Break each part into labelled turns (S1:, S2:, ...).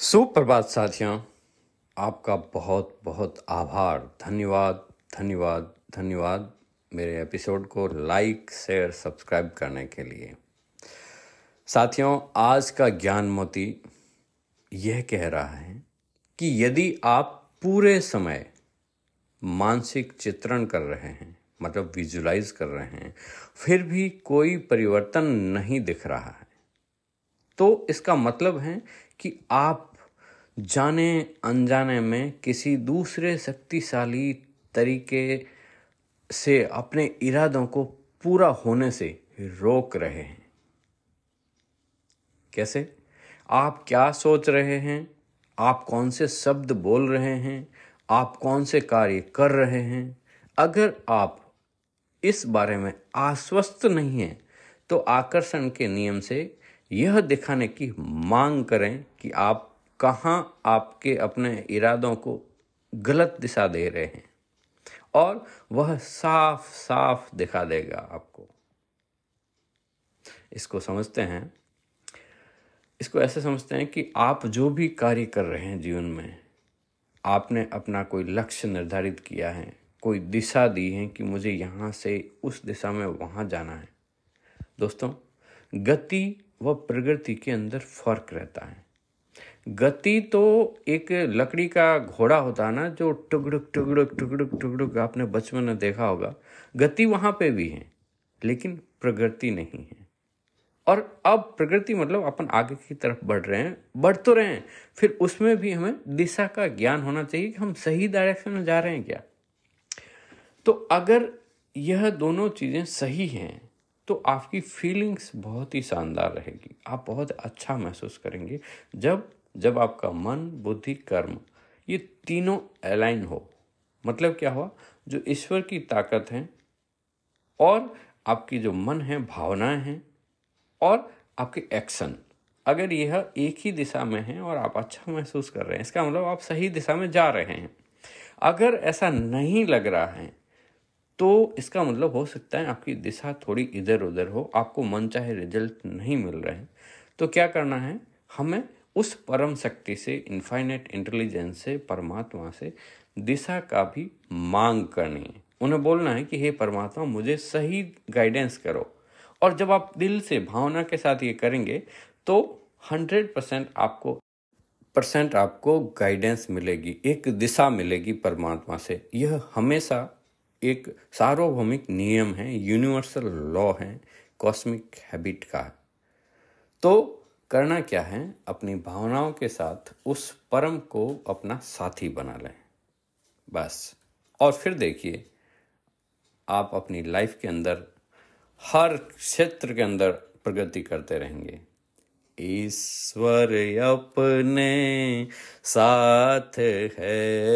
S1: सुप्रभात साथियों, आपका बहुत बहुत आभार। धन्यवाद धन्यवाद धन्यवाद मेरे एपिसोड को लाइक, शेयर, सब्सक्राइब करने के लिए। साथियों, आज का ज्ञान मोती यह कह रहा है कि यदि आप पूरे समय मानसिक चित्रण कर रहे हैं मतलब विजुलाइज कर रहे हैं, फिर भी कोई परिवर्तन नहीं दिख रहा है तो इसका मतलब है कि आप जाने, अनजाने में किसी दूसरे शक्तिशाली तरीके से अपने इरादों को पूरा होने से रोक रहे हैं। कैसे? आप क्या सोच रहे हैं? आप कौन से शब्द बोल रहे हैं? आप कौन से कार्य कर रहे हैं? अगर आप इस बारे में आश्वस्त नहीं हैं तो आकर्षण के नियम से यह दिखाने की मांग करें कि आप कहाँ आपके अपने इरादों को गलत दिशा दे रहे हैं। और वह साफ़ साफ़ दिखा देगा आपको। इसको समझते हैं। इसको ऐसे समझते हैं कि आप जो भी कार्य कर रहे हैं जीवन में, आपने अपना कोई लक्ष्य निर्धारित किया है, कोई दिशा दी है कि मुझे यहाँ से उस दिशा में वहाँ जाना है। दोस्तों, गति व प्रगति के अंदर फ़र्क रहता है। गति तो एक लकड़ी का घोड़ा होता है ना, जो टुकड़ुक टुकड़ुक टुकड़ुक टुकड़ुक आपने बचपन में देखा होगा। गति वहाँ पे भी है, लेकिन प्रगति नहीं है। और अब प्रगति मतलब अपन आगे की तरफ़ बढ़ रहे हैं, बढ़ तो रहे हैं, फिर उसमें भी हमें दिशा का ज्ञान होना चाहिए कि हम सही डायरेक्शन में जा रहे हैं क्या। तो अगर यह दोनों चीज़ें सही हैं तो आपकी फीलिंग्स बहुत ही शानदार रहेगी। आप बहुत अच्छा महसूस करेंगे। जब जब आपका मन, बुद्धि, कर्म, ये तीनों अलाइन हो मतलब क्या हुआ? जो ईश्वर की ताकत है और आपकी जो मन है, भावनाएँ हैं और आपके एक्शन अगर यह एक ही दिशा में है और आप अच्छा महसूस कर रहे हैं, इसका मतलब आप सही दिशा में जा रहे हैं। अगर ऐसा नहीं लग रहा है तो इसका मतलब हो सकता है आपकी दिशा थोड़ी इधर उधर हो, आपको मन चाहे रिज़ल्ट नहीं मिल रहे हैं। तो क्या करना है? हमें उस परम शक्ति से इन्फाइनेट इंटेलिजेंस से, परमात्मा से दिशा का भी मांग करनी है। उन्हें बोलना है कि, हे परमात्मा, मुझे सही गाइडेंस करो। और जब आप दिल से, भावना के साथ ये करेंगे तो हंड्रेड परसेंट आपको परसेंट आपको गाइडेंस मिलेगी, एक दिशा मिलेगी परमात्मा से। यह हमेशा एक सार्वभौमिक नियम है यूनिवर्सल लॉ है कॉस्मिक हैबिट का। तो करना क्या है? अपनी भावनाओं के साथ उस परम को अपना साथी बना लें। बस। और फिर देखिए, आप अपनी लाइफ के अंदर, हर क्षेत्र के अंदर प्रगति करते रहेंगे। ईश्वर अपने साथ है।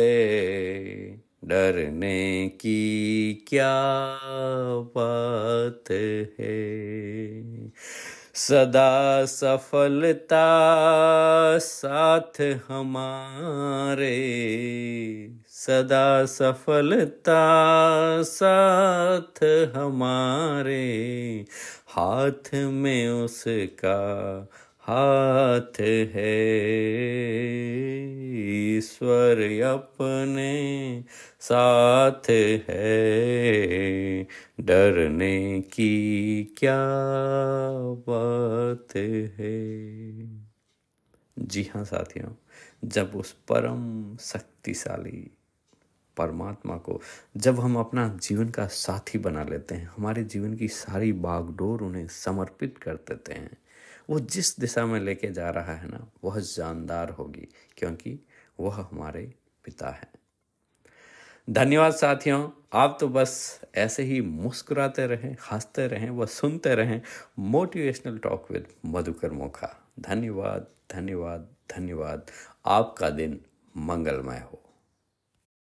S1: डरने की क्या बात है? सदा सफलता साथ हमारे। सदा सफलता साथ हमारे। हाथ में उसका हाथ है। ईश्वर अपने साथ है डरने की क्या बात है? जी हाँ साथियों, जब उस परम शक्तिशाली परमात्मा को जब हम अपना जीवन का साथी बना लेते हैं, हमारे जीवन की सारी बागडोर उन्हें समर्पित कर देते हैं, वो जिस दिशा में लेके जा रहा है ना, वह जानदार होगी, क्योंकि वह हमारे पिता हैं। धन्यवाद साथियों। आप तो बस ऐसे ही मुस्कुराते रहें, हँसते रहें, व सुनते रहें motivational talk with Madhukar Mokha. धन्यवाद धन्यवाद धन्यवाद। आपका दिन मंगलमय हो।